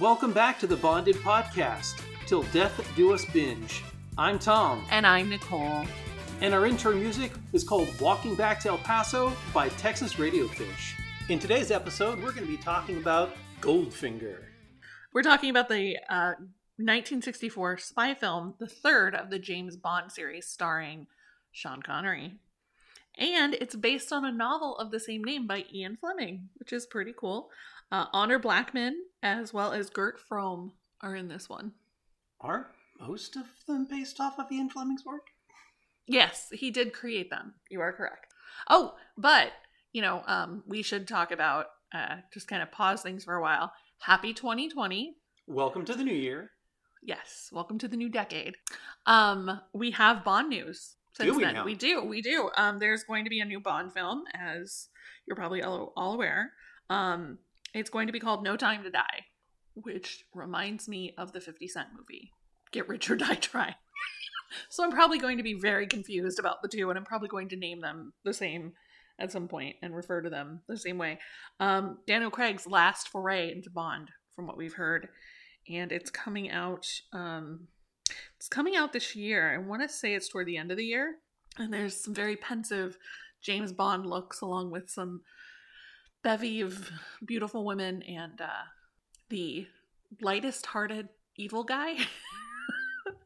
Welcome back to the Bonded Podcast, Till Death Do Us Binge. I'm Tom, And I'm Nicole. and our intro music is called Walking Back to El Paso by Texas Radiofish. In today's episode, we're going to be talking about Goldfinger. We're talking about the uh, 1964 spy film, the third of the James Bond series, starring Sean Connery. And it's based on a novel of the same name by Ian Fleming, which is pretty cool. Uh, Honor Blackman, as well as Gert Fromm, are in this one. Are most of them based off of Ian Fleming's work? Yes, he did create them. You are correct. Oh, but you know, um, we should talk about uh, just kind of pause things for a while. Happy 2020. Welcome to the new year. Yes, welcome to the new decade. Um, we have Bond news. Since Do we then. now? We do, we do. Um, there's going to be a new Bond film, as you're probably all, all aware. Um, it's going to be called No Time to Die, which reminds me of the 50 Cent movie, Get Rich or Die Trying. so I'm probably going to be very confused about the two, and I'm probably going to name them the same at some point and refer to them the same way. Um, Daniel Craig's last foray into Bond, from what we've heard, and it's coming out. Um, it's coming out this year. I want to say it's toward the end of the year, and there's some very pensive James Bond looks, along with some bevy of beautiful women and uh, the lightest-hearted evil guy.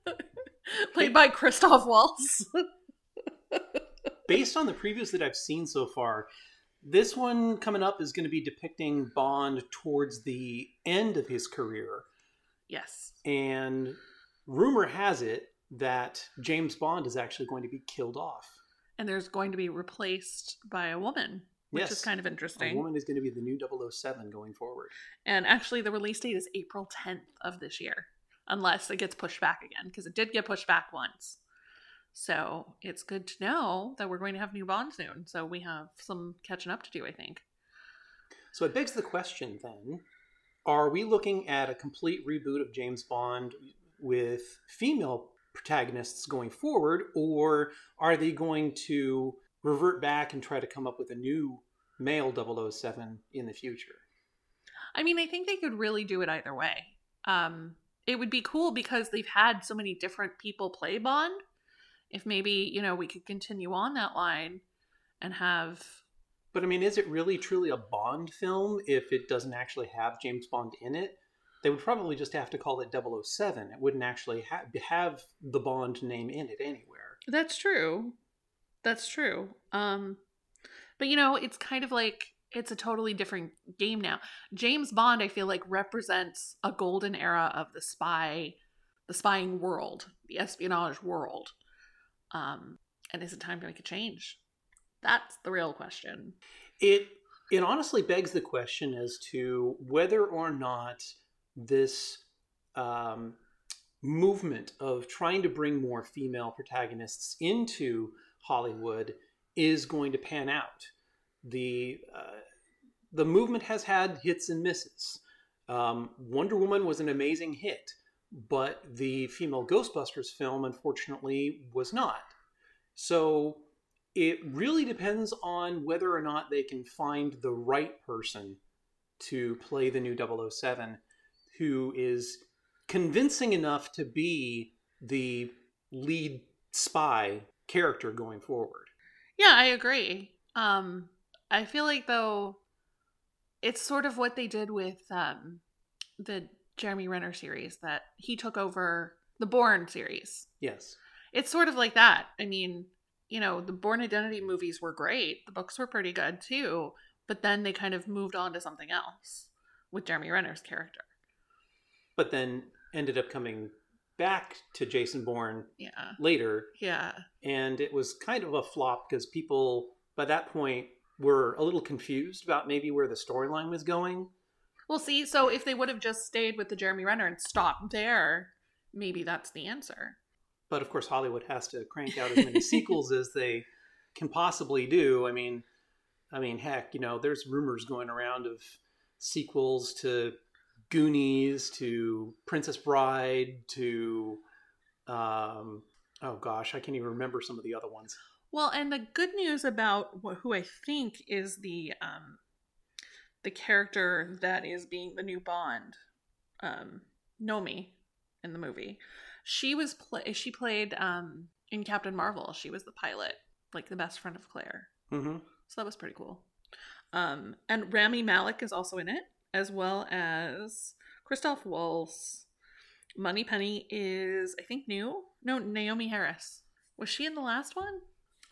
Played by Christoph Waltz. Based on the previews that I've seen so far, this one coming up is going to be depicting Bond towards the end of his career. yes. And rumor has it that James Bond is actually going to be killed off. And there's going to be replaced by a woman, which Yes. is kind of A interesting. woman is going to be the new 007 going forward. And actually, the release date is April 10th of this year, unless it gets pushed back again, because it did get pushed back once. So it's good to know that we're going to have new Bond soon. So we have some catching up to do, I think. So it begs the question then are we looking at a complete reboot of James Bond with female protagonists going forward, or are they going to revert back and try to come up with a new male 007 in the future? I mean, I think they could really do it either way. Um, it would be cool because they've had so many different people play Bond. If maybe, you know, we could continue on that line and have But I mean, is it really truly a Bond film if it doesn't actually have James Bond in it? They would probably just have to call it 007. It wouldn't actually ha- have the Bond name in it anywhere. That's true. That's true. Um but you know, it's kind of like it's a totally different game now. James Bond I feel like represents a golden era of the spy the spying world, the espionage world. Um and is it time to make a change? That's the real question. It it honestly begs the question as to whether or not this um, movement of trying to bring more female protagonists into Hollywood is going to pan out. The uh, the movement has had hits and misses. Um, Wonder Woman was an amazing hit, but the female Ghostbusters film, unfortunately, was not. So it really depends on whether or not they can find the right person to play the new 007 who is convincing enough to be the lead spy character going forward. Yeah, I agree. Um, I feel like though it's sort of what they did with um, the Jeremy Renner series that he took over the Bourne series. Yes. It's sort of like that. I mean, you know, the Bourne Identity movies were great. The books were pretty good too, but then they kind of moved on to something else with Jeremy Renner's character. But then ended up coming back to Jason Bourne Yeah. later Yeah. and it was kind of a flop because people by that point were a little confused about maybe where the storyline was going. Well, see, so if they would have just stayed with the Jeremy Renner and stopped there, maybe that's the answer. But of course, Hollywood has to crank out as many sequels as they can possibly do. I mean, I mean, heck, you know, there's rumors going around of sequels to Goonies, to Princess Bride, to um, oh gosh, I can't even remember some of the other ones. Well, and the good news about who I think is the um the character that is being the new Bond, um, Nomi in the movie. She was play she played um in Captain Marvel. She was the pilot, like the best friend of Claire. Mm-hmm. So that was pretty cool. Um, and Rami Malek is also in it, as well as Christoph Waltz. Moneypenny is, I think, new. No, Naomie Harris. Was she in the last one?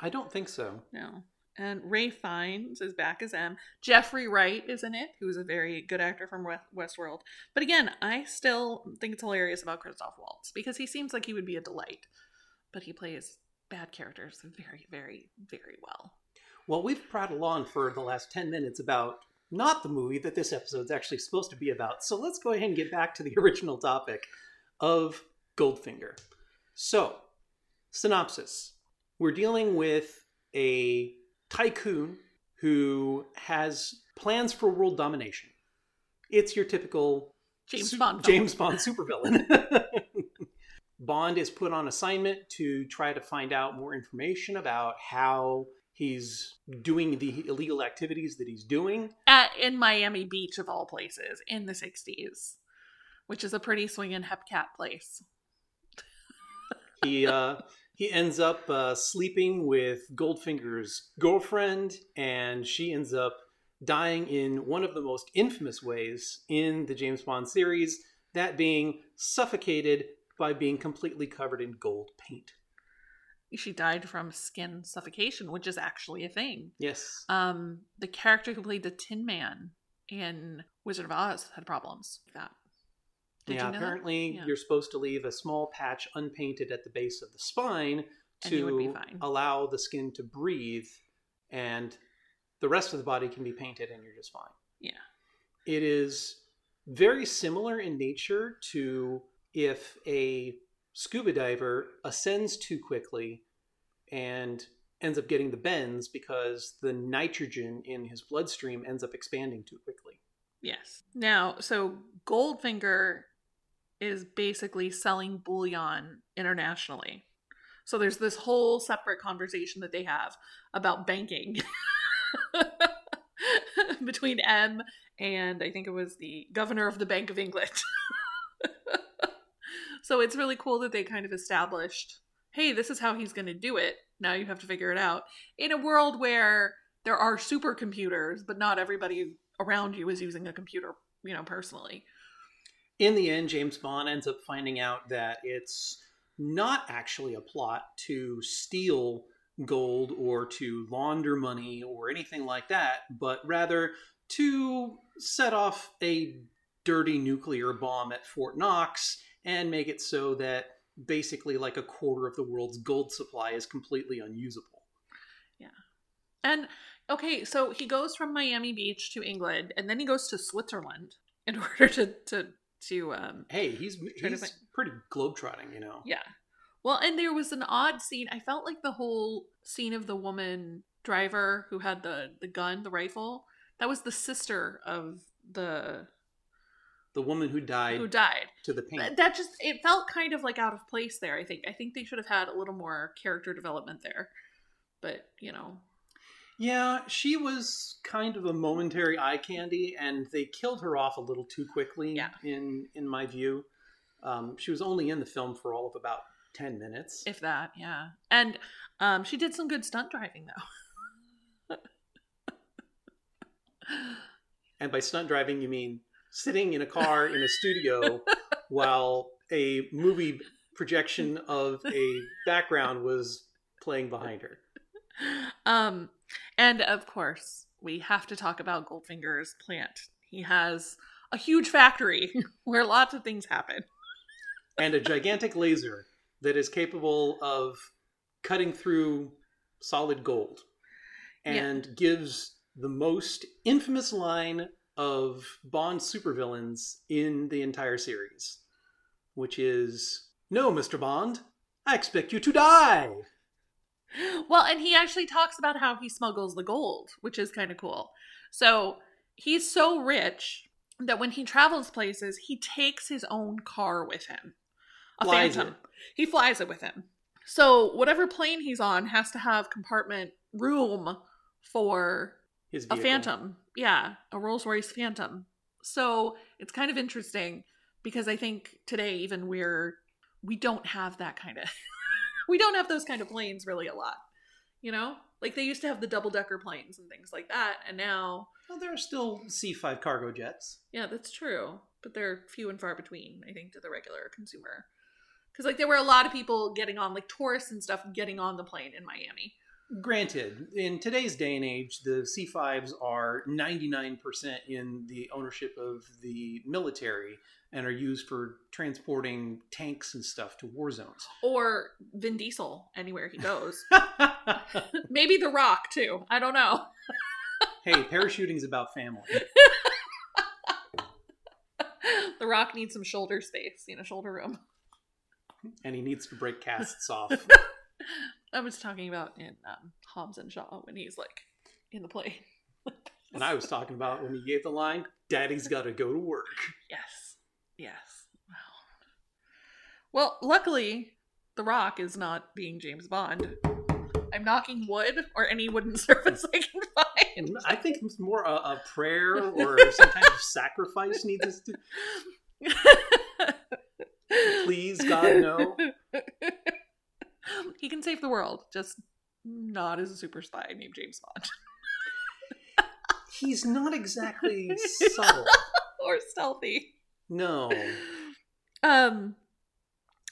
I don't think so. No. And Ralph Fiennes is back as M. Jeffrey Wright is in it, who's a very good actor from Westworld. But again, I still think it's hilarious about Christoph Waltz because he seems like he would be a delight, but he plays bad characters very, very, very well. Well, we've prattled on for the last 10 minutes about not the movie that this episode's actually supposed to be about. So let's go ahead and get back to the original topic of Goldfinger. So, synopsis we're dealing with a tycoon who has plans for world domination. It's your typical James su- Bond James Bond supervillain. Bond is put on assignment to try to find out more information about how he's doing the illegal activities that he's doing at in Miami Beach of all places in the 60s, which is a pretty swinging hepcat place. he uh he ends up uh, sleeping with Goldfinger's girlfriend, and she ends up dying in one of the most infamous ways in the James Bond series, that being suffocated by being completely covered in gold paint. She died from skin suffocation, which is actually a thing. Yes. Um, the character who played the Tin Man in Wizard of Oz had problems with that. Did yeah, apparently yeah. you're supposed to leave a small patch unpainted at the base of the spine to allow the skin to breathe, and the rest of the body can be painted, and you're just fine. Yeah. It is very similar in nature to if a scuba diver ascends too quickly and ends up getting the bends because the nitrogen in his bloodstream ends up expanding too quickly. Yes. Now, so Goldfinger is basically selling bullion internationally. So there's this whole separate conversation that they have about banking between M and I think it was the governor of the Bank of England. so it's really cool that they kind of established hey, this is how he's going to do it. Now you have to figure it out. In a world where there are supercomputers, but not everybody around you is using a computer, you know, personally in the end, James Bond ends up finding out that it's not actually a plot to steal gold or to launder money or anything like that, but rather to set off a dirty nuclear bomb at Fort Knox and make it so that basically like a quarter of the world's gold supply is completely unusable. Yeah. And okay, so he goes from Miami Beach to England and then he goes to Switzerland in order to to to um hey he's he's find... pretty globetrotting you know yeah well and there was an odd scene i felt like the whole scene of the woman driver who had the the gun the rifle that was the sister of the the woman who died who died to the paint that just it felt kind of like out of place there i think i think they should have had a little more character development there but you know yeah, she was kind of a momentary eye candy, and they killed her off a little too quickly. Yeah. in in my view, um, she was only in the film for all of about ten minutes, if that. Yeah, and um, she did some good stunt driving though. and by stunt driving, you mean sitting in a car in a studio while a movie projection of a background was playing behind her. Um, and of course, we have to talk about Goldfinger's plant. He has a huge factory where lots of things happen. and a gigantic laser that is capable of cutting through solid gold and yeah. gives the most infamous line of Bond supervillains in the entire series, which is No, Mr. Bond, I expect you to die. well, and he actually talks about how he smuggles the gold, which is kind of cool. So he's so rich that when he travels places, he takes his own car with him. A flies phantom. It. He flies it with him. So whatever plane he's on has to have compartment room for a phantom. Yeah, a Rolls Royce Phantom. So it's kind of interesting because I think today even we're we don't have that kind of we don't have those kind of planes really a lot. You know? Like they used to have the double decker planes and things like that, and now Well, there are still C5 cargo jets. yeah, that's true, but they're few and far between, I think, to the regular consumer. Because like there were a lot of people getting on, like tourists and stuff, getting on the plane in Miami. Granted, in today's day and age, the C5s are 99% in the ownership of the military and are used for transporting tanks and stuff to war zones. Or Vin Diesel anywhere he goes. Maybe The Rock too. I don't know. hey, parachuting's about family. the Rock needs some shoulder space, you know, shoulder room. And he needs to break casts off. I was talking about in um, Hobbs and Shaw when he's like in the plane. And I was talking about when he gave the line, Daddy's got to go to work. Yes. Yes. Wow. Well, luckily, The Rock is not being James Bond. I'm knocking wood or any wooden surface I can find. I think it's more a, a prayer or some kind of sacrifice needs to. Please, God, no. he can save the world, just not as a super spy named James Bond He's not exactly subtle. or stealthy. No. Um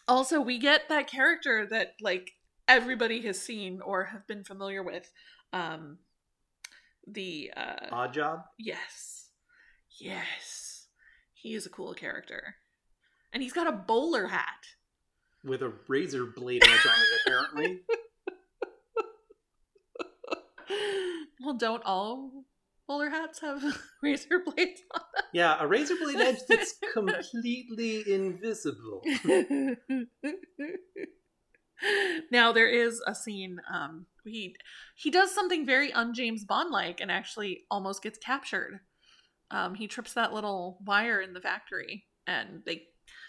also we get that character that like everybody has seen or have been familiar with. Um the uh Oddjob? yes. Yes. He is a cool character. And he's got a bowler hat. With a razor blade edge on it, apparently. well, don't all bowler hats have razor blades on them? Yeah, a razor blade edge that's completely invisible. now there is a scene um he he does something very un James Bond like and actually almost gets captured. Um he trips that little wire in the factory and they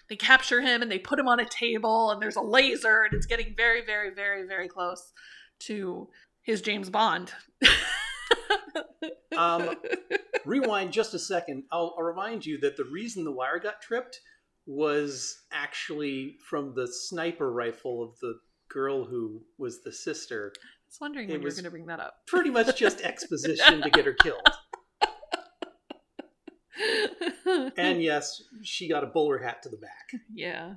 they capture him and they put him on a table and there's a laser and it's getting very very very very close to his James Bond. Um, Rewind just a second. I'll, I'll remind you that the reason the wire got tripped was actually from the sniper rifle of the girl who was the sister. I was wondering It when you were going to bring that up. Pretty much just exposition to get her killed. And yes, she got a bowler hat to the back. yeah.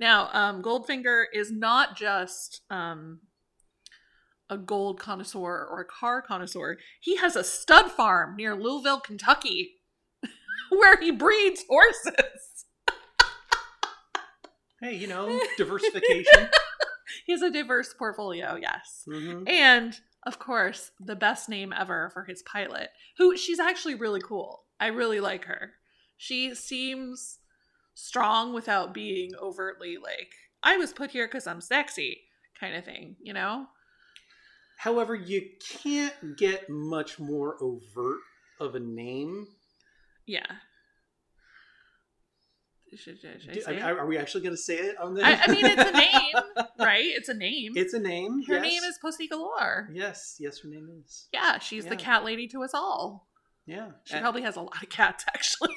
Now, um, Goldfinger is not just um, a gold connoisseur or a car connoisseur. He has a stud farm near Louisville, Kentucky, where he breeds horses. Hey, you know, diversification. He has a diverse portfolio, yes. hmm And of course, the best name ever for his pilot, who she's actually really cool. I really like her. She seems strong without being overtly like, I was put here because I'm sexy kind of thing, you know? However, you can't get much more overt of a name. Yeah. Should, should, I say I mean, are we actually going to say it on this? I, I mean, it's a name, right? It's a name. It's a name. her yes. name is Pussy Galore. Yes, yes, her name is. Yeah, she's the cat lady to us all. Yeah. She And- probably has a lot of cats actually.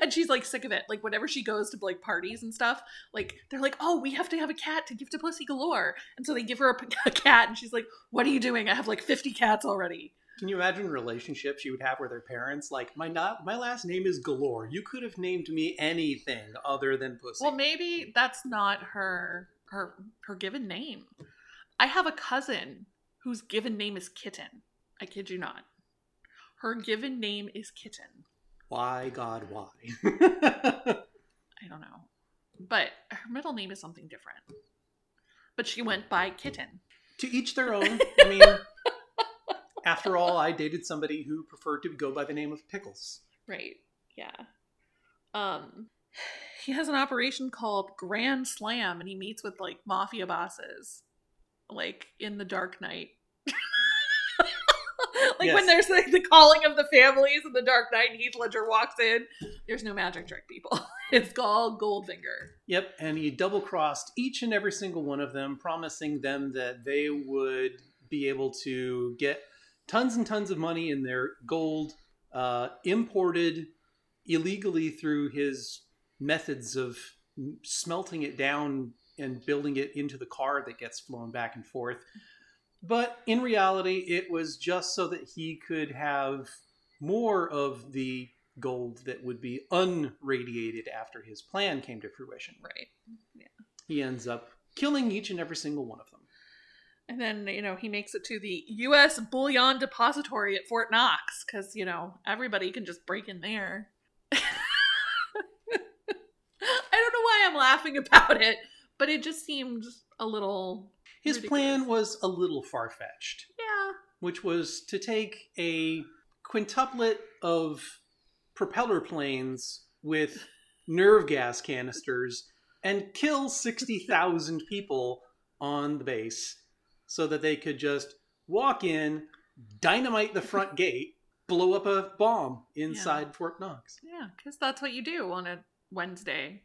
and she's like sick of it. Like whenever she goes to like parties and stuff, like they're like, "Oh, we have to have a cat to give to Pussy Galore." And so they give her a, p- a cat and she's like, "What are you doing? I have like 50 cats already." Can you imagine relationships you would have with their parents? Like, my not, my last name is Galore. You could have named me anything other than Pussy. Well, maybe that's not her her her given name. I have a cousin whose given name is Kitten. I kid you not. Her given name is Kitten. why, God, why? I don't know. But her middle name is something different. But she went by Kitten. to each their own. I mean, after all, I dated somebody who preferred to go by the name of Pickles. Right. Yeah. Um he has an operation called Grand Slam and he meets with like mafia bosses like in the Dark Knight. Like Yes. when there's like the calling of the families in the Dark Knight and Heath Ledger walks in, there's no magic trick people. It's called Goldfinger. Yep, and he double crossed each and every single one of them, promising them that they would be able to get tons and tons of money in their gold uh, imported illegally through his methods of smelting it down and building it into the car that gets flown back and forth. But in reality, it was just so that he could have more of the gold that would be unradiated after his plan came to fruition. Right. Yeah. He ends up killing each and every single one of them. And then, you know, he makes it to the U.S. Bullion Depository at Fort Knox because, you know, everybody can just break in there. I don't know why I'm laughing about it, but it just seemed a little. His ridiculous. plan was a little far fetched, Yeah. which was to take a quintuplet of propeller planes with nerve gas canisters and kill 60,000 people on the base so that they could just walk in, dynamite the front gate, blow up a bomb inside Fort Knox. Yeah, because that's what you do on a Wednesday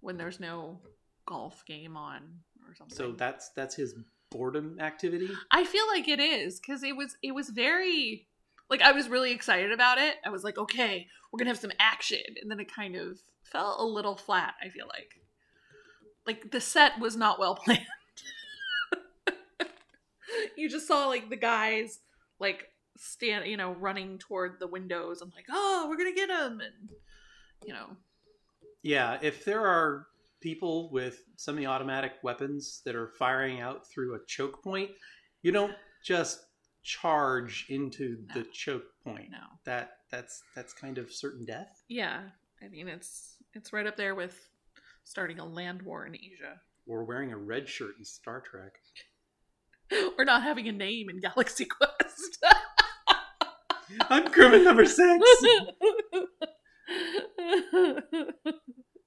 when there's no golf game on or something. So that's that's his boredom activity. I feel like it is because it was it was very like I was really excited about it. I was like, okay, we're gonna have some action, and then it kind of fell a little flat. I feel like like the set was not well planned. you just saw like the guys like stand, you know, running toward the windows. I'm like, oh, we're gonna get him, and you know, Yeah, if there are people with semi-automatic weapons that are firing out through a choke point, you don't just charge into No. the choke point. no, That that's that's kind of certain death. yeah. I mean, it's it's right up there with starting a land war in Asia. Or wearing a red shirt in Star Trek. Or not having a name in Galaxy Quest. I'm crewman number six.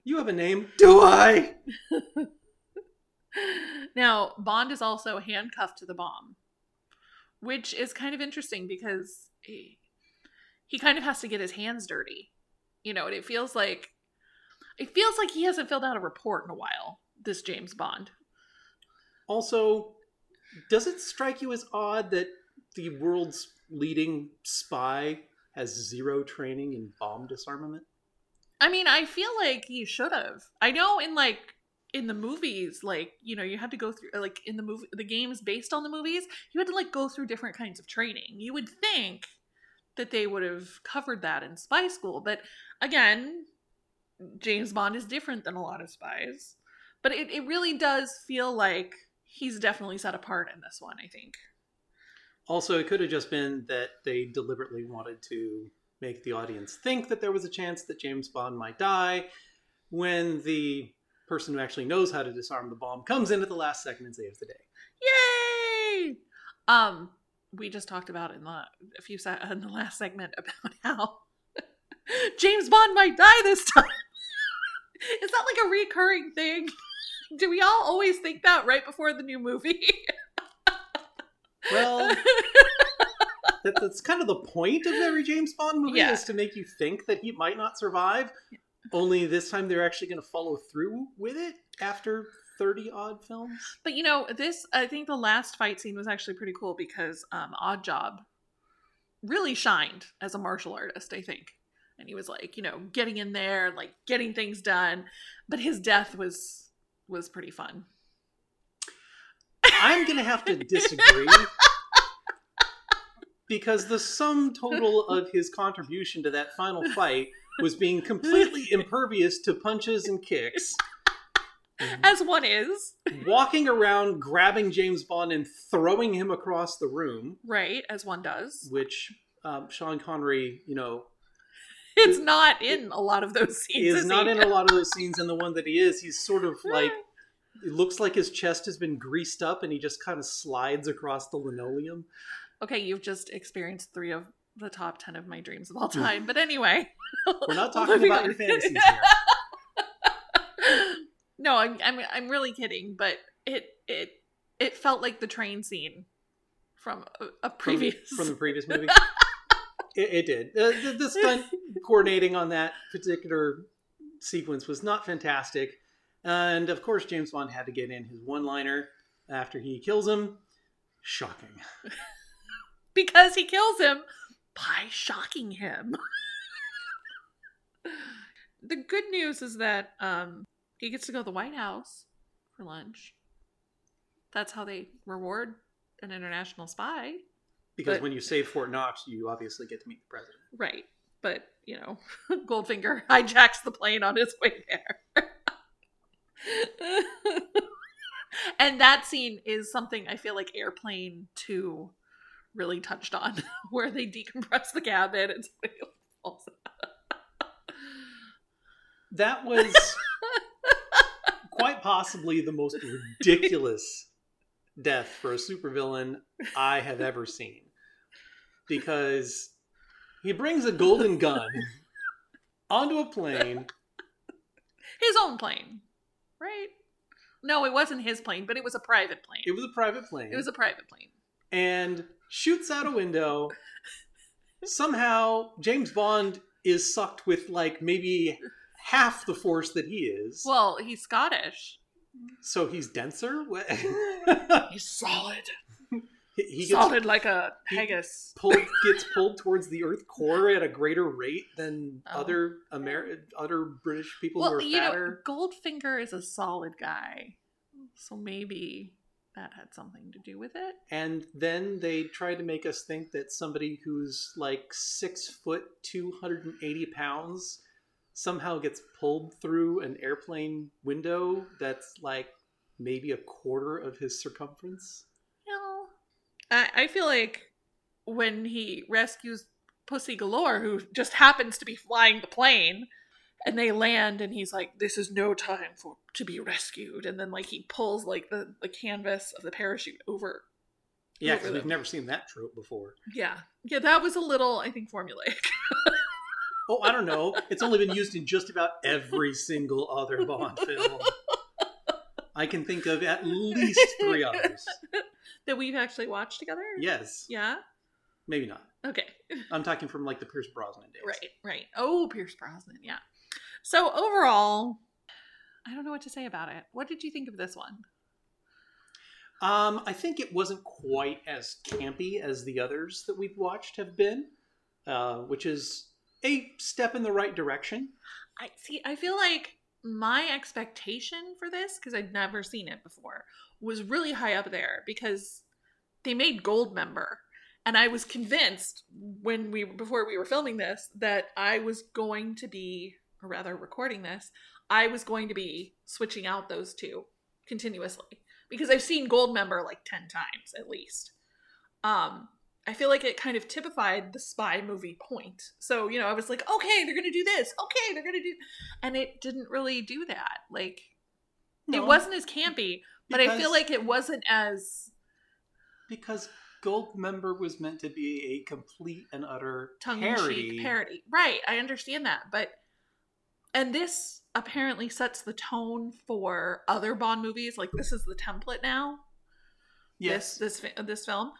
You have a name. Do I? now, Bond is also handcuffed to the bomb, which is kind of interesting because he, he kind of has to get his hands dirty. You know, and it feels like it feels like he hasn't filled out a report in a while. This James Bond. Also, does it strike you as odd that the world's leading spy has zero training in bomb disarmament? I mean, I feel like he should have. I know in like in the movies, like you know, you had to go through like in the movie, the games based on the movies, you had to like go through different kinds of training. You would think that they would have covered that in Spy School, but again, James Bond is different than a lot of spies. But it, it really does feel like he's definitely set apart in this one. I think. Also, it could have just been that they deliberately wanted to make the audience think that there was a chance that James Bond might die when the person who actually knows how to disarm the bomb comes in at the last second and saves the day. Yay! Um, we just talked about in the a few se- in the last segment about how James Bond might die this time. Is that like a recurring thing? Do we all always think that right before the new movie? Well, that, that's kind of the point of every James Bond movie Yeah. is to make you think that he might not survive. Only this time they're actually going to follow through with it after 30 odd films. but you know, this I think the last fight scene was actually pretty cool because um, Oddjob really shined as a martial artist. I think, and he was like, you know, getting in there, like getting things done. But his death was was pretty fun. I'm going to have to disagree because the sum total of his contribution to that final fight was being completely impervious to punches and kicks, as one is. Walking around, grabbing James Bond and throwing him across the room, right as one does. Which um, Sean Connery, you know, it's not in a lot of those scenes is not in a lot of those scenes. And the one that he is, he's sort of like it looks like his chest has been greased up and he just kind of slides across the linoleum. Okay you've just experienced three of the top 10 of my dreams of all time but anyway We're not talking about your fantasies here. no I'm, I'm i'm really kidding but it it it felt like the train scene from a, a From- previous from, the previous movie. it, it did. Uh, the, the stunt coordinating on that particular sequence was not fantastic, and of course James Bond had to get in his one-liner after he kills him. Shocking. Because he kills him by shocking him the good news is that um, he gets to go to the White House for lunch. That's how they reward an international spy. Because But- when you save Fort Knox, you obviously get to meet the president. Right. But, you know, Goldfinger hijacks the plane on his way there. and that scene is something I feel like Airplane 2 really touched on, where they decompress the cabin and somebody falls out. That was quite possibly the most ridiculous death for a supervillain I have ever seen. Because he brings a golden gun onto a plane. His own plane, right? No, it wasn't his plane, but it was a private plane. It was a private plane. It was a private plane. and shoots out a window. Somehow, James Bond is sucked with like maybe half the force that he is. Well, he's Scottish. so he's denser. He's solid. he he gets solid like a haggis. pulled gets pulled towards the Earth core at a greater rate than Oh. other Amer- other British people who Well, are you know, fatter. Goldfinger is a solid guy, so maybe that had something to do with it. And then they try to make us think that somebody who's like six foot, two hundred and eighty pounds, somehow gets pulled through an airplane window that's like maybe a quarter of his circumference. You know, I, I feel like when he rescues Pussy Galore, who just happens to be flying the plane, and they land, and he's like, "This is no time for to be rescued," and then like he pulls like the the canvas of the parachute over. Yeah, because we've never seen that trope before. Yeah, yeah, that was a little, I think, formulaic. Oh, I don't know. It's only been used in just about every single other Bond film. I can think of at least three others. that we've actually watched together. Yes, Yeah. maybe not. Okay. I'm talking from like the Pierce Brosnan days. Right, right. Oh, Pierce Brosnan, yeah. So overall, I don't know what to say about it. What did you think of this one? Um, I think it wasn't quite as campy as the others that we've watched have been, uh, which is a step in the right direction. I see. I feel like my expectation for this, because I'd never seen it before, was really high up there because they made Goldmember, and I was convinced when we before we were filming this that I was going to be, or rather, recording this, I was going to be switching out those two continuously because I've seen Goldmember like ten times at least. Um, I feel like it kind of typified the spy movie point. So, you know, I was like, okay, they're going to do this. Okay, they're going to do and it didn't really do that. Like No, it wasn't as campy, but I feel like it wasn't as because Goldmember was meant to be a complete and utter tongue in parody. cheek parody. Right, I understand that, but and this apparently sets the tone for other Bond movies. Like this is the template now. Yes, This this this film.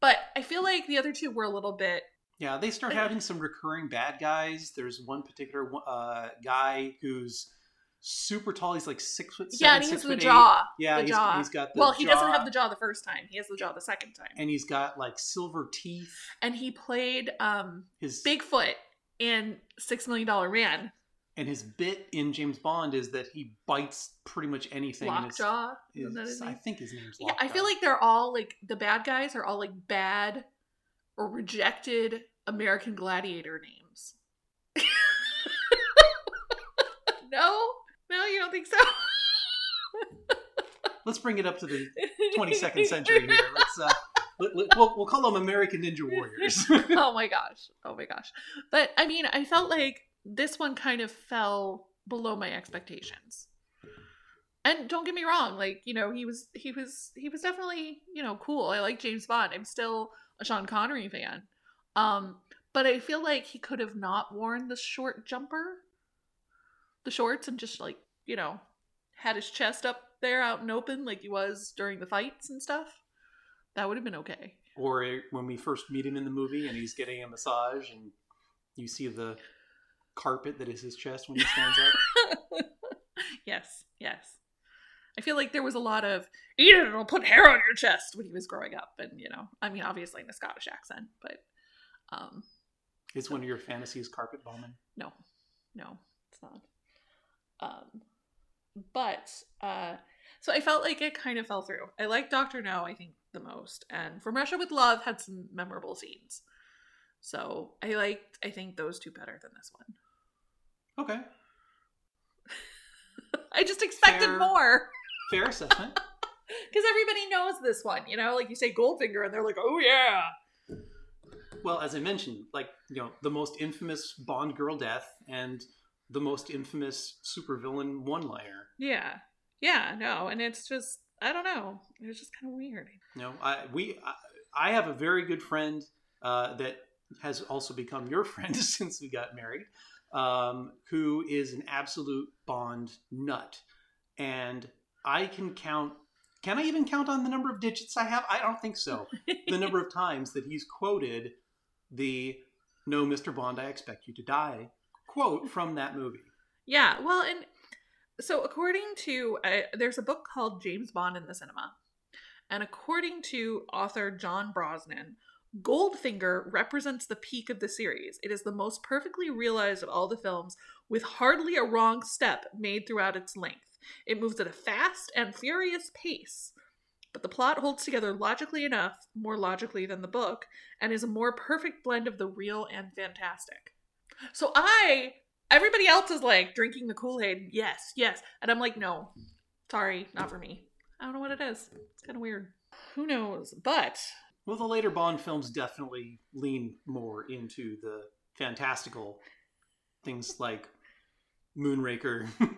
But I feel like the other two were a little bit yeah. They start having some recurring bad guys. There's one particular uh, guy who's super tall. He's like six foot seven, yeah, and he has the eight. jaw. Yeah, the he's, jaw. he's got the well, he doesn't have the jaw the first time. He has the jaw the second time. and he's got like silver teeth. And he played um His Bigfoot in Six Million Dollar Man. And his bit in James Bond is that he bites pretty much anything. Lockjaw. is- that his I think his name's Yeah, I feel like they're all like the bad guys are all like bad or rejected American Gladiator names. no, no, you don't think so. Let's bring it up to the 22nd century here. Let's uh, we'll, we'll call them American Ninja Warriors. oh my gosh. Oh my gosh. But I mean, I felt like this one kind of fell below my expectations. And don't get me wrong, like, you know, he was he was he was definitely, you know, cool. I like James Bond. I'm still a Sean Connery fan. Um, but I feel like he could have not worn the short jumper. The shorts and just like, you know, had his chest up there out and open like he was during the fights and stuff. That would have been okay. or when we first meet him in the movie and he's getting a massage and you see the carpet that is his chest when he stands up. yes, yes. I feel like there was a lot of eat it, it'll put hair on your chest when he was growing up, and you know, I mean, obviously in a Scottish accent, but um, It's one of your fantasies, carpet bombing. no, no, it's not. Um, but uh, so I felt like it kind of fell through. I like Doctor No, I think the most, and From Russia with Love had some memorable scenes. So I liked, I think those two better than this one. Okay. I just expected Fair. more Fair assessment. because everybody knows this one. You know, like you say Goldfinger, and they're like, "Oh yeah." well, as I mentioned, like, you know, the most infamous Bond girl death and the most infamous supervillain one liner. Yeah. Yeah, no, and it's just I don't know. It was just kind of weird. You know, I we I, I have a very good friend uh, that has also become your friend since we got married, um, who is an absolute Bond nut, and I can count. Can I even count on the number of digits I have? I don't think so. the number of times that he's quoted the "No, Mr. Bond, I expect you to die" quote from that movie. Yeah, well, and so according to uh, there's a book called James Bond in the Cinema, and according to author John Brosnan, Goldfinger represents the peak of the series. It is the most perfectly realized of all the films, with hardly a wrong step made throughout its length. It moves at a fast and furious pace, but the plot holds together logically enough, more logically than the book, and is a more perfect blend of the real and fantastic. So I everybody else is like drinking the Kool-Aid. Yes, yes. And I'm like, no. Sorry, not for me. I don't know what it is. It's kind of weird. Who knows? But Well, the later Bond films definitely lean more into the fantastical things like Moonraker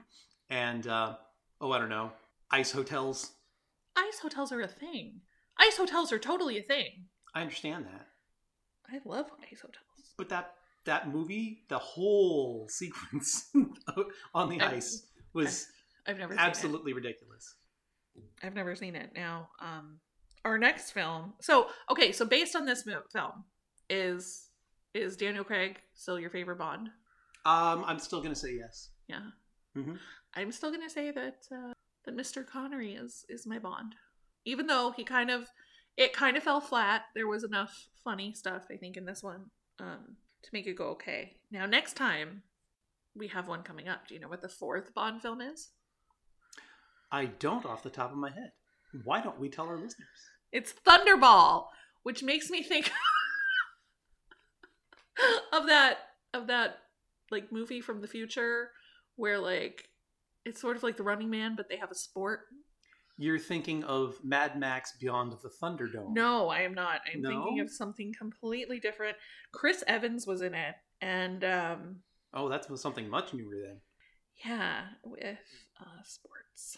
and uh, oh, I don't know, ice hotels. ice hotels are a thing. Ice hotels are totally a thing. I understand that, I love ice hotels. but that that movie, the whole sequence on the I- ice was I've never seen it. absolutely ridiculous. I've never seen it. Now, um, our next film. So, okay, so based on this mo- film, is is Daniel Craig still your favorite Bond? Um, I'm still gonna say yes. Yeah. Mhm. I'm still gonna say that uh, that Mr. Connery is is my Bond, even though he kind of it kind of fell flat. There was enough funny stuff I think in this one um, to make it go okay. Now next time we have one coming up. Do you know what the fourth Bond film is? I don't off the top of my head. Why don't we tell our listeners? It's Thunderball, which makes me think of that of that like movie from the future where like it's sort of like the Running Man, but they have a sport. You're thinking of Mad Max Beyond the Thunderdome. No, I am not. I'm No? thinking of something completely different. Chris Evans was in it, and um, Oh, that's something much newer then. yeah, with uh, sports.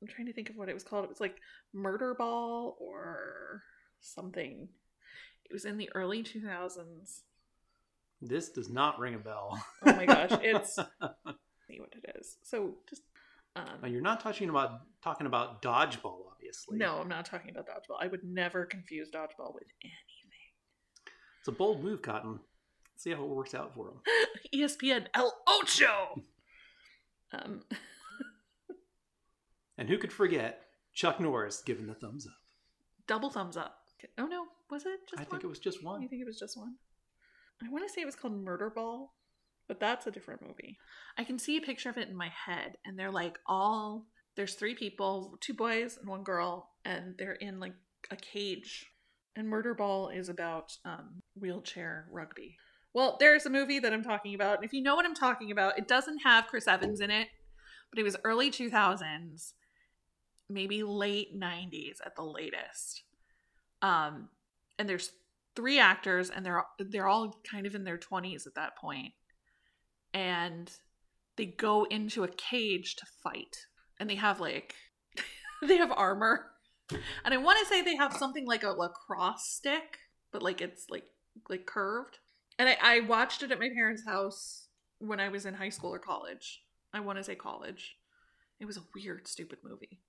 I'm trying to think of what it was called. It was like Murderball or something. It was in the early 2000s. This does not ring a bell. Oh my gosh, it's see what it is. So just Now, um, you're not talking about talking about dodgeball, obviously. no, I'm not talking about dodgeball. I would never confuse dodgeball with anything. it's a bold move, Cotton. See how it works out for him. ESPN El Ocho. Um, And who could forget Chuck Norris giving the thumbs up? double thumbs up. Oh no, was it just I one? think it was just one. You think it was just one? I want to say it was called Murderball, but that's a different movie. I can see a picture of it in my head, and they're like all there's three people, two boys and one girl, and they're in like a cage. And Murderball is about um, wheelchair rugby. Well, there's a movie that I'm talking about, and if you know what I'm talking about, it doesn't have Chris Evans in it, but it was early 2000s, maybe late 90s at the latest. Um, and there's three actors and they're they're all kind of in their 20s at that point. And they go into a cage to fight. And they have like they have armor. And i want to say they have something like a lacrosse stick but like it's like like curved. And i, I watched it at my parents house when i was in high school or college. I want to say college. It was a weird stupid movie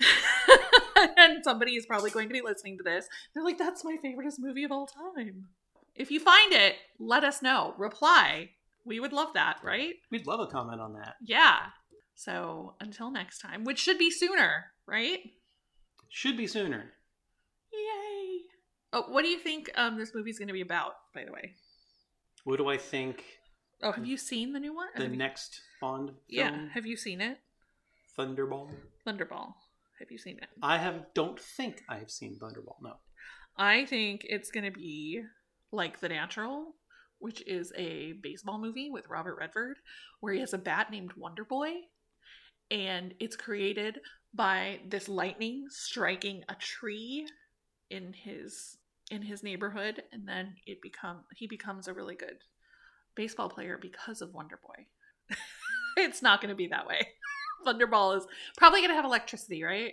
and somebody is probably going to be listening to this. They're like, that's my favoriteest movie of all time. If you find it, let us know. Reply. We would love that, right? We'd love a comment on that. Yeah. So until next time, which should be sooner, right? Should be sooner. Yay. Oh, what do you think um, this movie's going to be about, by the way? What do I think Oh, have you seen the new one? The you- next Bond film, yeah, have you seen it? Thunderball. Thunderball. Have you seen it? I have don't think I have seen Thunderball. No. I think it's going to be like The Natural, which is a baseball movie with Robert Redford, where he has a bat named Wonder Boy, and it's created by this lightning striking a tree in his in his neighborhood, and then it become he becomes a really good baseball player because of Wonder Boy. it's not going to be that way. Thunderball is probably going to have electricity, right?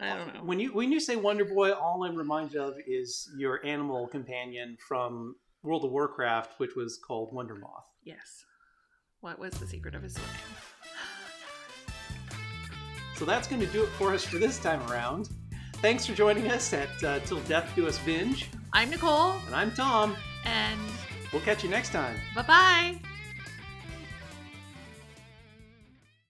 I don't know. When you when you say Wonder Boy, all I'm reminded of is your animal companion from World of Warcraft, which was called Wonder Moth. Yes. What was the secret of his swimming? So that's going to do it for us for this time around. Thanks for joining us at uh, Till Death Do Us Binge, I'm Nicole, and I'm Tom. and We'll catch you next time. bye bye.